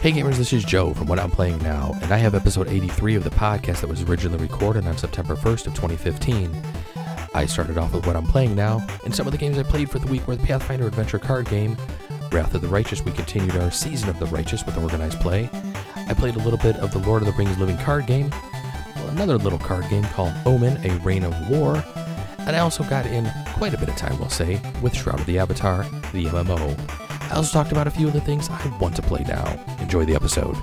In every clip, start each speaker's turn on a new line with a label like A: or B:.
A: Hey gamers, this is Joe from What I'm Playing Now, and I have episode 83 of the podcast that was originally recorded on September 1st of 2015. I started off with What I'm Playing Now, and some of the games I played for the week were the Pathfinder Adventure card game, Wrath of the Righteous. We continued our Season of the Righteous with organized play. I played a little bit of the Lord of the Rings living card game, another little card game called Omen, A Reign of War, and I also got in quite a bit of time, we'll say, with Shroud of the Avatar, the MMO. I also talked about a few of the things I want to play now. Enjoy the episode.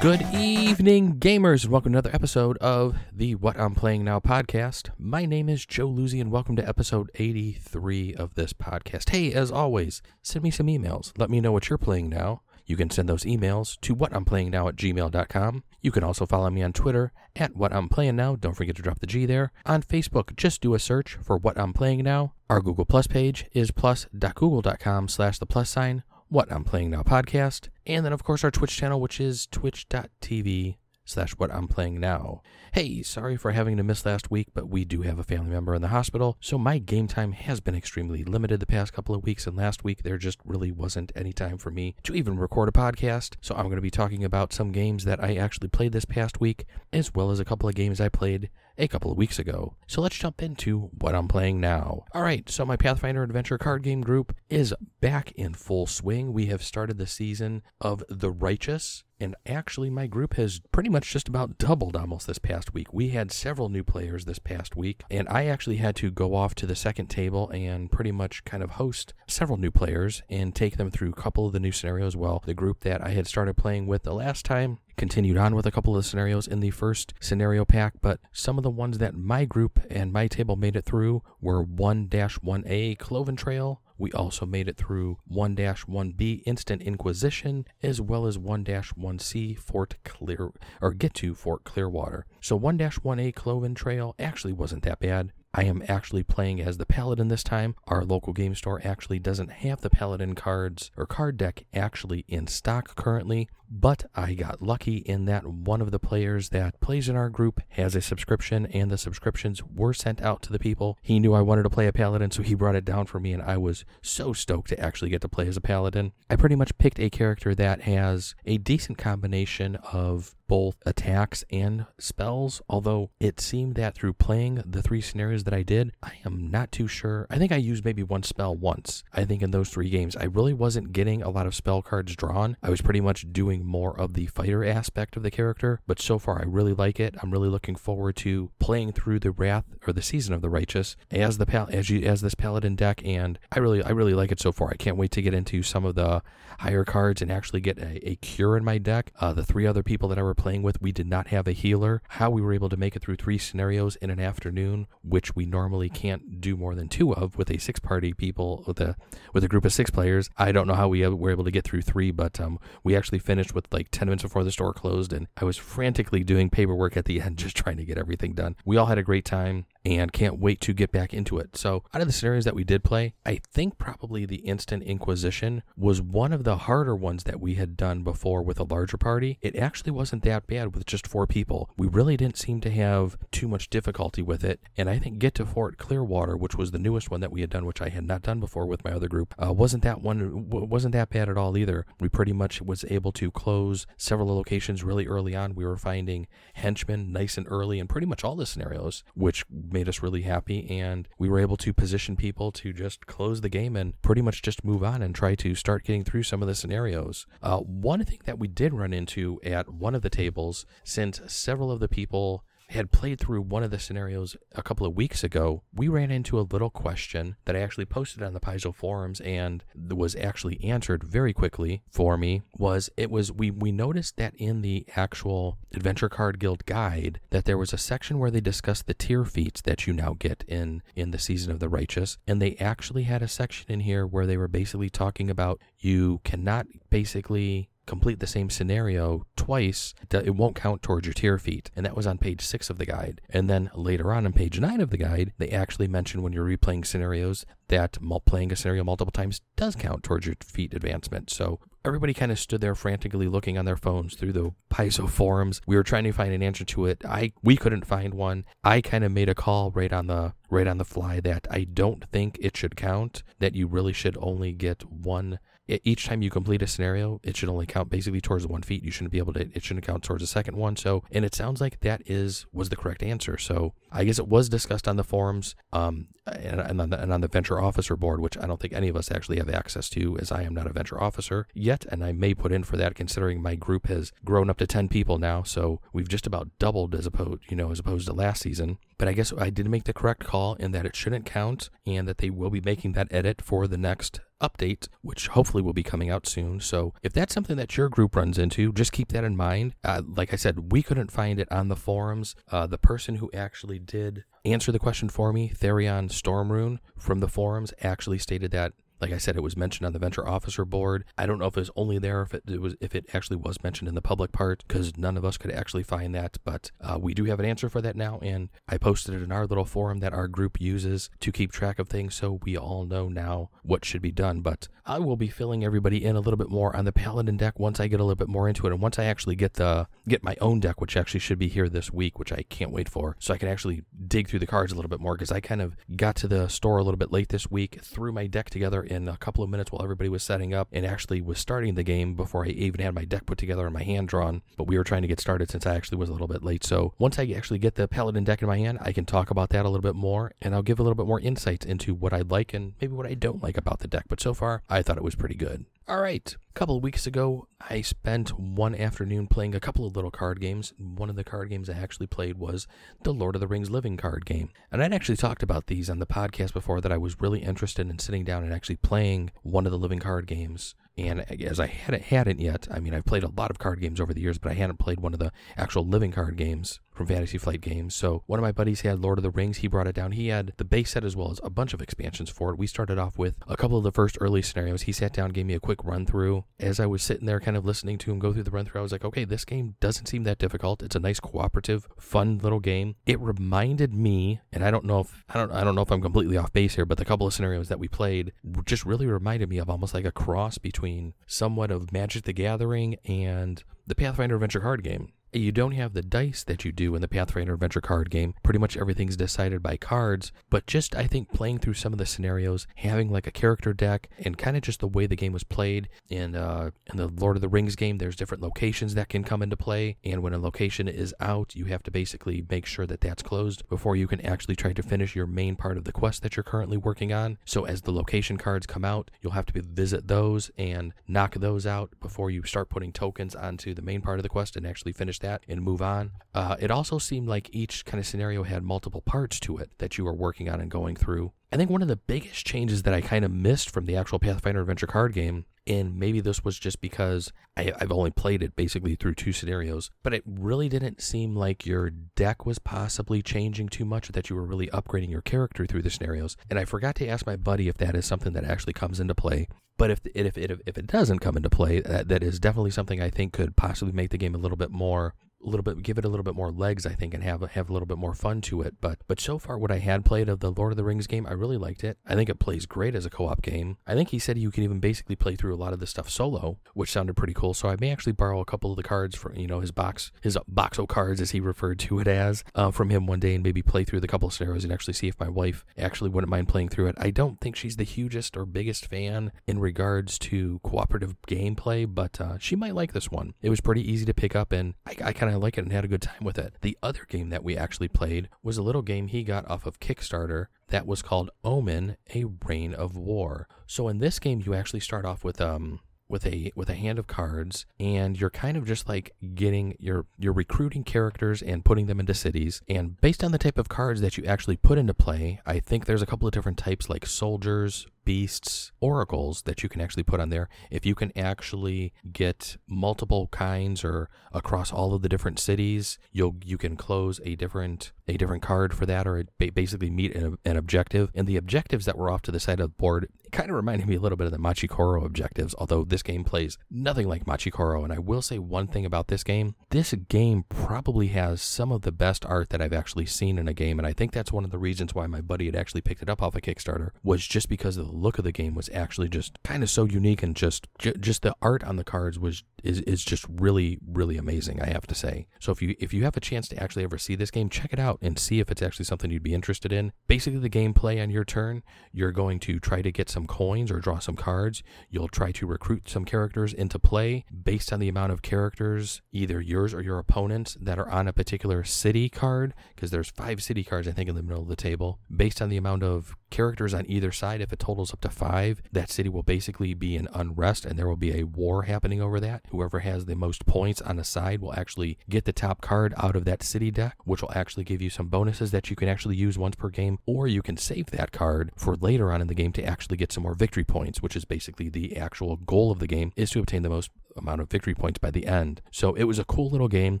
A: Good evening, gamers, and welcome to another episode of the What I'm Playing Now podcast. My name is Joe Luzzi, and welcome to episode 83 of this podcast. Hey, as always, send me some emails. Let me know what you're playing now. You can send those emails to whatimplayingnow at gmail.com. You can also follow me on Twitter at What I'm Playing Now. Don't forget to drop the G there. On Facebook, just do a search for What I'm Playing Now. Our Google Plus page is plus.google.com slash the plus sign what I'm Playing Now podcast. And then, of course, our Twitch channel, which is twitch.tv slash what I'm playing now. Hey, sorry for having to miss last week, but we do have a family member in the hospital, so my game time has been extremely limited the past couple of weeks, and last week there just really wasn't any time for me to even record a podcast. So I'm going to be talking about some games that I actually played this past week, as well as a couple of games I played a couple of weeks ago. So let's jump into what I'm playing now. All right, so my Pathfinder Adventure card game group is back in full swing. We have started the season of The Righteous. And actually, my group has pretty much just about doubled almost this past week. We had several new players this past week, and I actually had to go off to the second table and pretty much kind of host several new players and take them through a couple of the new scenarios. Well, the group that I had started playing with the last time continued on with a couple of scenarios in the first scenario pack, but some of the ones that my group and my table made it through were 1 1A Cloven Trail. We also made it through 1 1B Instant Inquisition, as well as 1 1C Fort Clear, or get to Fort Clearwater. So 1 1A Cloven Trail actually wasn't that bad. I am actually playing as the Paladin this time. Our local game store actually doesn't have the Paladin cards or card deck actually in stock currently, but I got lucky in that one of the players that plays in our group has a subscription and the subscriptions were sent out to the people. He knew I wanted to play a Paladin, so he brought it down for me, and I was so stoked to actually get to play as a Paladin. I pretty much picked a character that has a decent combination of both attacks and spells, although it seemed that through playing the three scenarios that I did, I am not too sure. I think I used maybe one spell once. I think in those three games, I really wasn't getting a lot of spell cards drawn. I was pretty much doing more of the fighter aspect of the character, but so far I really like it. I'm really looking forward to playing through the Wrath or the Season of the Righteous as the pal- as you as this paladin deck, and I really I really like it so far. I can't wait to get into some of the higher cards and actually get a, a cure in my deck. Uh, the three other people that I were playing with, we did not have a healer. How we were able to make it through three scenarios in an afternoon, which we normally can't do more than two of with a six party people with a with a group of six players. I don't know how we were able to get through three, but um, we actually finished with like 10 minutes before the store closed, and I was frantically doing paperwork at the end, just trying to get everything done. We all had a great time and can't wait to get back into it. So, out of the scenarios that we did play, I think probably the Instant Inquisition was one of the harder ones that we had done before with a larger party. It actually wasn't that bad with just four people. We really didn't seem to have too much difficulty with it. And I think Get to Fort Clearwater, which was the newest one that we had done, which I had not done before with my other group, uh, wasn't that one wasn't that bad at all either. We pretty much was able to close several locations really early on. We were finding henchmen nice and early in pretty much all the scenarios, which made us really happy. And we were able to position people to just close the game and pretty much just move on and try to start getting through some of the scenarios. Uh, one thing that we did run into at one of the tables, since several of the people had played through one of the scenarios a couple of weeks ago, we ran into a little question that I actually posted on the Paizo forums and was actually answered very quickly for me. Was it was we we noticed that in the actual Adventure Card Guild guide that there was a section where they discussed the tier feats that you now get in in the Season of the Righteous, and they actually had a section in here where they were basically talking about you cannot basically complete the same scenario twice, it won't count towards your tier feat. And that was on page six of the guide. And then later on on page nine of the guide, they actually mention when you're replaying scenarios that playing a scenario multiple times does count towards your feat advancement. So everybody kind of stood there frantically looking on their phones through the Paizo forums. We were trying to find an answer to it. I we couldn't find one. I kind of made a call right on the right on the fly that I don't think it should count. That you really should only get one each time you complete a scenario, it should only count basically towards one feat. You shouldn't be able to. It shouldn't count towards the second one. So, and it sounds like that is was the correct answer. So, I guess it was discussed on the forums, um, and, and, on the, and on the venture officer board, which I don't think any of us actually have access to, as I am not a venture officer yet, and I may put in for that considering my group has grown up to ten people now. So we've just about doubled as opposed, you know, as opposed to last season. But I guess I did make the correct call in that it shouldn't count, and that they will be making that edit for the next update, which hopefully will be coming out soon. So if that's something that your group runs into, just keep that in mind. Uh, like I said, we couldn't find it on the forums. Uh, the person who actually did answer the question for me, Therion Stormrune from the forums, actually stated that like I said, it was mentioned on the venture officer board. I don't know if it was only there, if it, was, if it actually was mentioned in the public part, because none of us could actually find that. But uh, we do have an answer for that now, and I posted it in our little forum that our group uses to keep track of things, so we all know now what should be done. But I will be filling everybody in a little bit more on the Paladin deck once I get a little bit more into it, and once I actually get the get my own deck, which actually should be here this week, which I can't wait for, so I can actually dig through the cards a little bit more because I kind of got to the store a little bit late this week, threw my deck together in a couple of minutes while everybody was setting up, and actually was starting the game before I even had my deck put together and my hand drawn. But we were trying to get started since I actually was a little bit late. So once I actually get the Paladin deck in my hand, I can talk about that a little bit more, and I'll give a little bit more insights into what I like and maybe what I don't like about the deck. But so far, I thought it was pretty good. All right. A couple of weeks ago, I spent one afternoon playing a couple of little card games. One of the card games I actually played was the Lord of the Rings living card game. And I'd actually talked about these on the podcast before that I was really interested in sitting down and actually playing one of the living card games and as I hadn't hadn't yet, I mean, I've played a lot of card games over the years, but I hadn't played one of the actual living card games from Fantasy Flight Games. So one of my buddies had Lord of the Rings. He brought it down. He had the base set as well as a bunch of expansions for it. We started off with a couple of the first early scenarios. He sat down, gave me a quick run through. As I was sitting there, kind of listening to him go through the run through, I was like, okay, this game doesn't seem that difficult. It's a nice cooperative, fun little game. It reminded me, and I don't know if I don't I don't know if I'm completely off base here, but the couple of scenarios that we played just really reminded me of almost like a cross between somewhat of Magic the Gathering and the Pathfinder Adventure card game. You don't have the dice that you do in the Pathfinder Adventure card game. Pretty much everything's decided by cards, but just I think playing through some of the scenarios, having like a character deck, and kind of just the way the game was played. In uh, in the Lord of the Rings game, there's different locations that can come into play, and when a location is out, you have to basically make sure that that's closed before you can actually try to finish your main part of the quest that you're currently working on. So as the location cards come out, you'll have to visit those and knock those out before you start putting tokens onto the main part of the quest and actually finish that and move on. Uh, it also seemed like each kind of scenario had multiple parts to it that you were working on and going through. I think one of the biggest changes that I kind of missed from the actual Pathfinder Adventure card game, and maybe this was just because I, have only played it basically through two scenarios, but it really didn't seem like your deck was possibly changing too much, that you were really upgrading your character through the scenarios. And I forgot to ask my buddy if that is something that actually comes into play. But if it, if it, if it doesn't come into play, that, that is definitely something I think could possibly make the game a little bit more a little bit give it a little bit more legs I think and have have a little bit more fun to it. But but so far what I had played of the Lord of the Rings game I really liked it. I think it plays great as a co-op game. I think he said you can even basically play through a lot of the stuff solo which sounded pretty cool. So I may actually borrow a couple of the cards for you know his box his boxo cards as he referred to it as uh, from him one day and maybe play through the couple of scenarios and actually see if my wife actually wouldn't mind playing through it. I don't think she's the hugest or biggest fan in regards to cooperative gameplay but uh, she might like this one. It was pretty easy to pick up and I, I kind of like it and had a good time with it. The other game that we actually played was a little game he got off of Kickstarter that was called Omen: A Reign of War. So in this game, you actually start off with um with a with a hand of cards and you're kind of just like getting your you're recruiting characters and putting them into cities and based on the type of cards that you actually put into play i think there's a couple of different types like soldiers beasts oracles that you can actually put on there. If you can actually get multiple kinds or across all of the different cities, you'll you can close a different a different card for that or basically meet an, an objective. And the objectives that were off to the side of the board kind of reminded me a little bit of the Machi Koro objectives, although this game plays nothing like Machi Koro. And I will say one thing about this game this game probably has some of the best art that I've actually seen in a game. And I think that's one of the reasons why my buddy had actually picked it up off a of Kickstarter, was just because of the look of the game was actually just kind of so unique and just just the art on the cards was is, is just really, really amazing, I have to say. So if you if you have a chance to actually ever see this game, check it out and see if it's actually something you'd be interested in. Basically the gameplay on your turn, you're going to try to get some coins or draw some cards. You'll try to recruit some characters into play based on the amount of characters, either yours or your opponent's, that are on a particular city card, because there's five city cards I think in the middle of the table. Based on the amount of characters on either side, if it totals up to five, that city will basically be in unrest and there will be a war happening over that. Whoever has the most points on the side will actually get the top card out of that city deck, which will actually give you some bonuses that you can actually use once per game, or you can save that card for later on in the game to actually get some more victory points, which is basically the actual goal of the game is to obtain the most amount of victory points by the end. So it was a cool little game,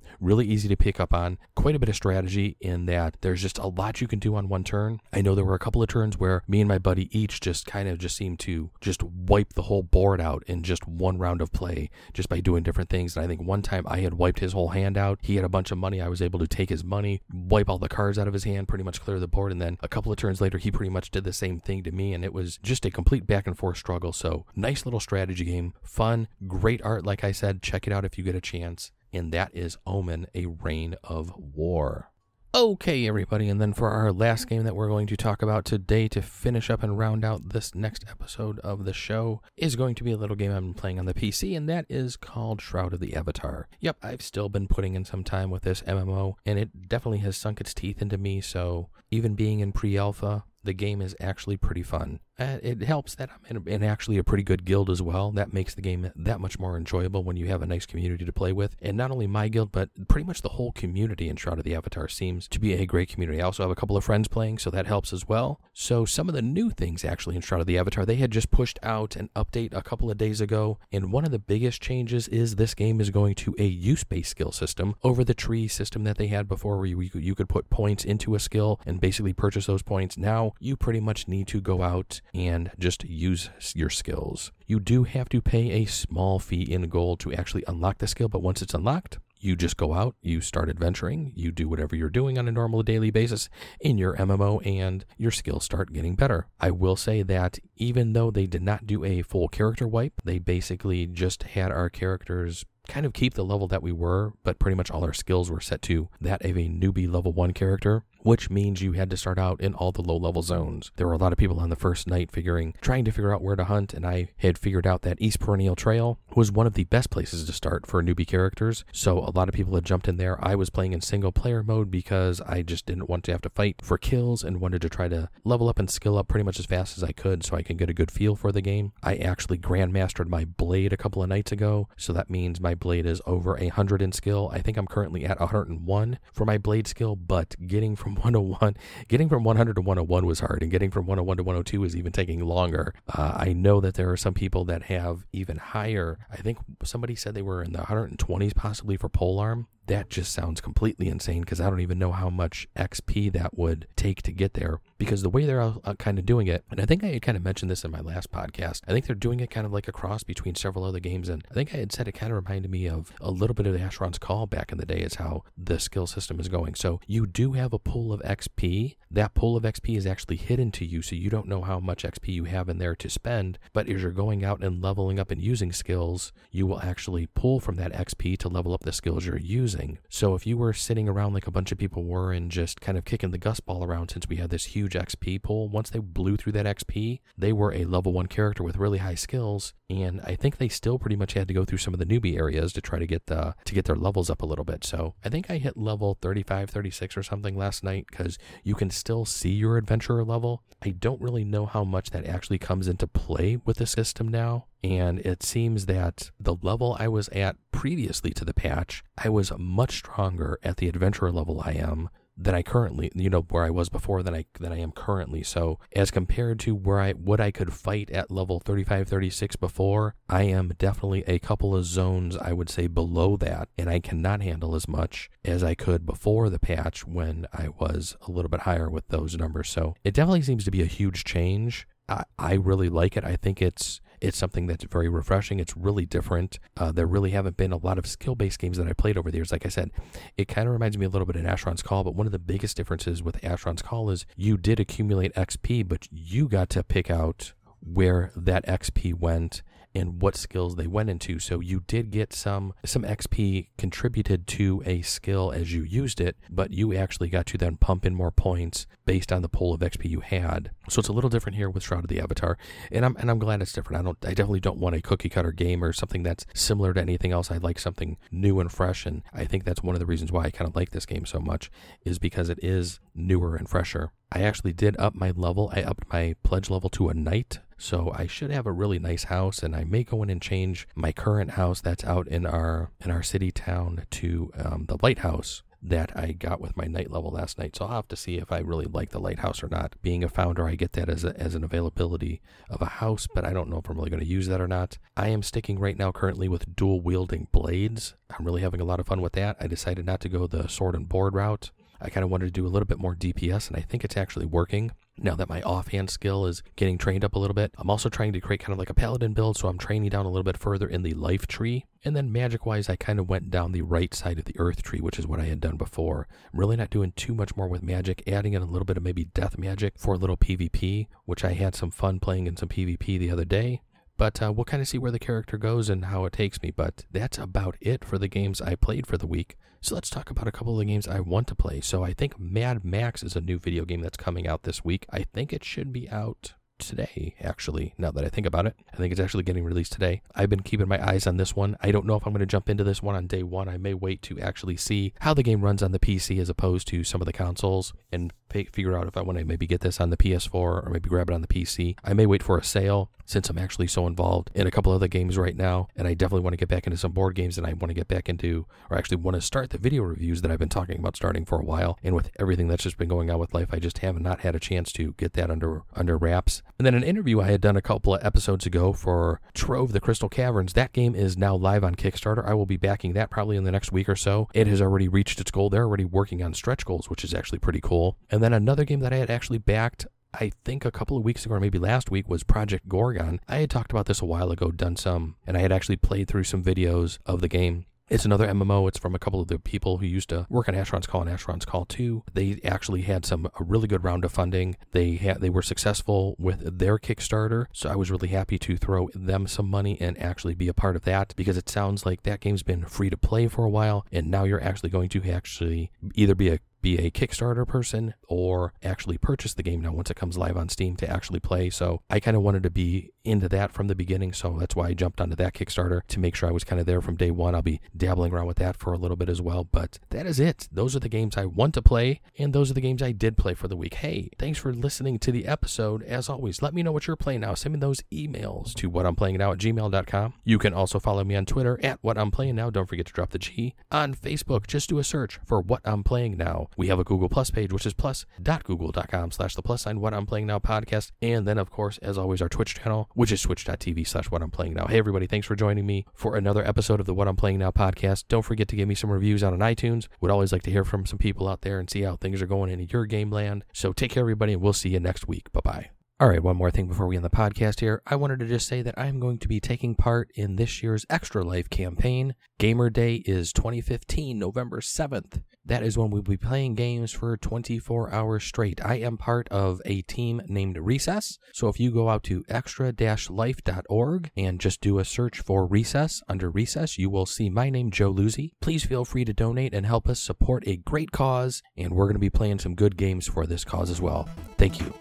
A: really easy to pick up on, quite a bit of strategy in that there's just a lot you can do on one turn. I know there were a couple of turns where me and my buddy each just kind of just seemed to just wipe the whole board out in just one round of play just by doing different things. And I think one time I had wiped his whole hand out. He had a bunch of money. I was able to take his money, wipe all the cards out of his hand, pretty much clear the board. And then a couple of turns later, he pretty much did the same thing to me. And it was just a complete back and forth struggle. So nice little strategy game, fun, great art. Like I said, check it out if you get a chance. And that is Omen, a reign of war. Okay, everybody, and then for our last game that we're going to talk about today to finish up and round out this next episode of the show is going to be a little game I'm playing on the PC, and that is called Shroud of the Avatar. Yep, I've still been putting in some time with this MMO, and it definitely has sunk its teeth into me, so even being in pre alpha, the game is actually pretty fun. Uh, it helps that I'm in, in, actually a pretty good guild as well. That makes the game that much more enjoyable when you have a nice community to play with. And not only my guild, but pretty much the whole community in Shroud of the Avatar seems to be a great community. I also have a couple of friends playing, so that helps as well. So some of the new things actually in Shroud of the Avatar, they had just pushed out an update a couple of days ago. And one of the biggest changes is this game is going to a use-based skill system over the tree system that they had before where you, you could put points into a skill and basically purchase those points. Now you pretty much need to go out and just use your skills. You do have to pay a small fee in gold to actually unlock the skill, but once it's unlocked, you just go out, you start adventuring, you do whatever you're doing on a normal daily basis in your MMO, and your skills start getting better. I will say that even though they did not do a full character wipe, they basically just had our characters kind of keep the level that we were, but pretty much all our skills were set to that of a newbie level one character which means you had to start out in all the low level zones. There were a lot of people on the first night figuring, trying to figure out where to hunt, and I had figured out that East Perennial Trail was one of the best places to start for newbie characters. So a lot of people had jumped in there. I was playing in single player mode because I just didn't want to have to fight for kills and wanted to try to level up and skill up pretty much as fast as I could so I can get a good feel for the game. I actually grandmastered my blade a couple of nights ago, so that means my blade is over a 100 in skill. I think I'm currently at 101 for my blade skill, but getting from 101. Getting from 100 to 101 was hard, and getting from 101 to 102 is even taking longer. Uh, I know that there are some people that have even higher. I think somebody said they were in the 120s possibly for polearm that just sounds completely insane because I don't even know how much XP that would take to get there. Because the way they're uh, kind of doing it, and I think I had kind of mentioned this in my last podcast, I think they're doing it kind of like a cross between several other games. And I think I had said it kind of reminded me of a little bit of Asheron's Call back in the day, is how the skill system is going. So you do have a pool of XP. That pool of XP is actually hidden to you, so you don't know how much XP you have in there to spend. But as you're going out and leveling up and using skills, you will actually pull from that XP to level up the skills you're using So if you were sitting around like a bunch of people were and just kind of kicking the Gus ball around since we had this huge XP pool, once they blew through that XP, they were a level one character with really high skills. And I think they still pretty much had to go through some of the newbie areas to try to get the to get their levels up a little bit. So I think I hit level 35, 36 or something last night because you can still see your adventurer level. I don't really know how much that actually comes into play with the system now. And it seems that the level I was at previously to the patch, I was much stronger at the adventurer level I am than I currently, you know, where I was before than I than I am currently. So as compared to where I what I could fight at level 35, 36 before, I am definitely a couple of zones I would say below that, and I cannot handle as much as I could before the patch when I was a little bit higher with those numbers. So it definitely seems to be a huge change. I, I really like it. I think it's it's something that's very refreshing. It's really different. Uh, there really haven't been a lot of skill based games that I played over the years. Like I said, it kind of reminds me a little bit of Asheron's Call, but one of the biggest differences with Asheron's Call is you did accumulate XP, but you got to pick out where that XP went and what skills they went into. So you did get some some XP contributed to a skill as you used it, but you actually got to then pump in more points based on the pool of XP you had. So it's a little different here with Shroud of the Avatar, and I'm and I'm glad it's different. I don't I definitely don't want a cookie cutter game or something that's similar to anything else. I like something new and fresh, and I think that's one of the reasons why I kind of like this game so much is because it is newer and fresher. I actually did up my level. I upped my pledge level to a knight so I should have a really nice house, and I may go in and change my current house that's out in our in our city town to um, the lighthouse that I got with my knight level last night. So I'll have to see if I really like the lighthouse or not. Being a founder, I get that as, a, as an availability of a house, but I don't know if I'm really going to use that or not. I am sticking right now currently with dual wielding blades. I'm really having a lot of fun with that. I decided not to go the sword and board route. I kind of wanted to do a little bit more DPS, and I think it's actually working now that my offhand skill is getting trained up a little bit. I'm also trying to create kind of like a paladin build, so I'm training down a little bit further in the life tree. And then magic wise, I kind of went down the right side of the earth tree, which is what I had done before. I'm really not doing too much more with magic, adding in a little bit of maybe death magic for a little PvP, which I had some fun playing in some PvP the other day. But uh, we'll kind of see where the character goes and how it takes me. But that's about it for the games I played for the week. So let's talk about a couple of the games I want to play. So I think Mad Max is a new video game that's coming out this week. I think it should be out today, actually, now that I think about it. I think it's actually getting released today. I've been keeping my eyes on this one. I don't know if I'm going to jump into this one on day one. I may wait to actually see how the game runs on the PC as opposed to some of the consoles and figure out if I want to maybe get this on the PS4 or maybe grab it on the PC. I may wait for a sale since I'm actually so involved in a couple other games right now. And I definitely want to get back into some board games and I want to get back into, or actually want to start the video reviews that I've been talking about starting for a while. And with everything that's just been going on with life, I just have not had a chance to get that under under wraps. And then an interview I had done a couple of episodes ago for Trove the Crystal Caverns. That game is now live on Kickstarter. I will be backing that probably in the next week or so. It has already reached its goal. They're already working on stretch goals, which is actually pretty cool. And then another game that I had actually backed I think a couple of weeks ago, or maybe last week, was Project Gorgon. I had talked about this a while ago, done some, and I had actually played through some videos of the game. It's another MMO. It's from a couple of the people who used to work on Asheron's Call and Asheron's Call 2. They actually had some a really good round of funding. They had they were successful with their Kickstarter, so I was really happy to throw them some money and actually be a part of that because it sounds like that game's been free to play for a while, and now you're actually going to actually either be a be a Kickstarter person or actually purchase the game now once it comes live on Steam to actually play. So I kind of wanted to be into that from the beginning. So that's why I jumped onto that Kickstarter to make sure I was kind of there from day one. I'll be dabbling around with that for a little bit as well. But that is it. Those are the games I want to play, and those are the games I did play for the week. Hey, thanks for listening to the episode. As always, let me know what you're playing now. Send me those emails to what I'm playing now at gmail.com. You can also follow me on Twitter at what I'm playing now. Don't forget to drop the G. On Facebook, just do a search for what I'm playing now. We have a Google Plus page, which is plus.google.com slash the plus sign what I'm playing now podcast. And then, of course, as always, our Twitch channel, which is twitch.tv slash what I'm playing now. Hey, everybody, thanks for joining me for another episode of the What I'm Playing Now podcast. Don't forget to give me some reviews out on iTunes. Would always like to hear from some people out there and see how things are going in your game land. So take care, everybody, and we'll see you next week. Bye bye. All right, one more thing before we end the podcast here. I wanted to just say that I'm going to be taking part in this year's Extra Life campaign. Gamer Day is 2015, November 7th. That is when we'll be playing games for 24 hours straight. I am part of a team named Recess. So if you go out to extra-life.org and just do a search for Recess under Recess, you will see my name, Joe Luzzi. Please feel free to donate and help us support a great cause. And we're going to be playing some good games for this cause as well. Thank you.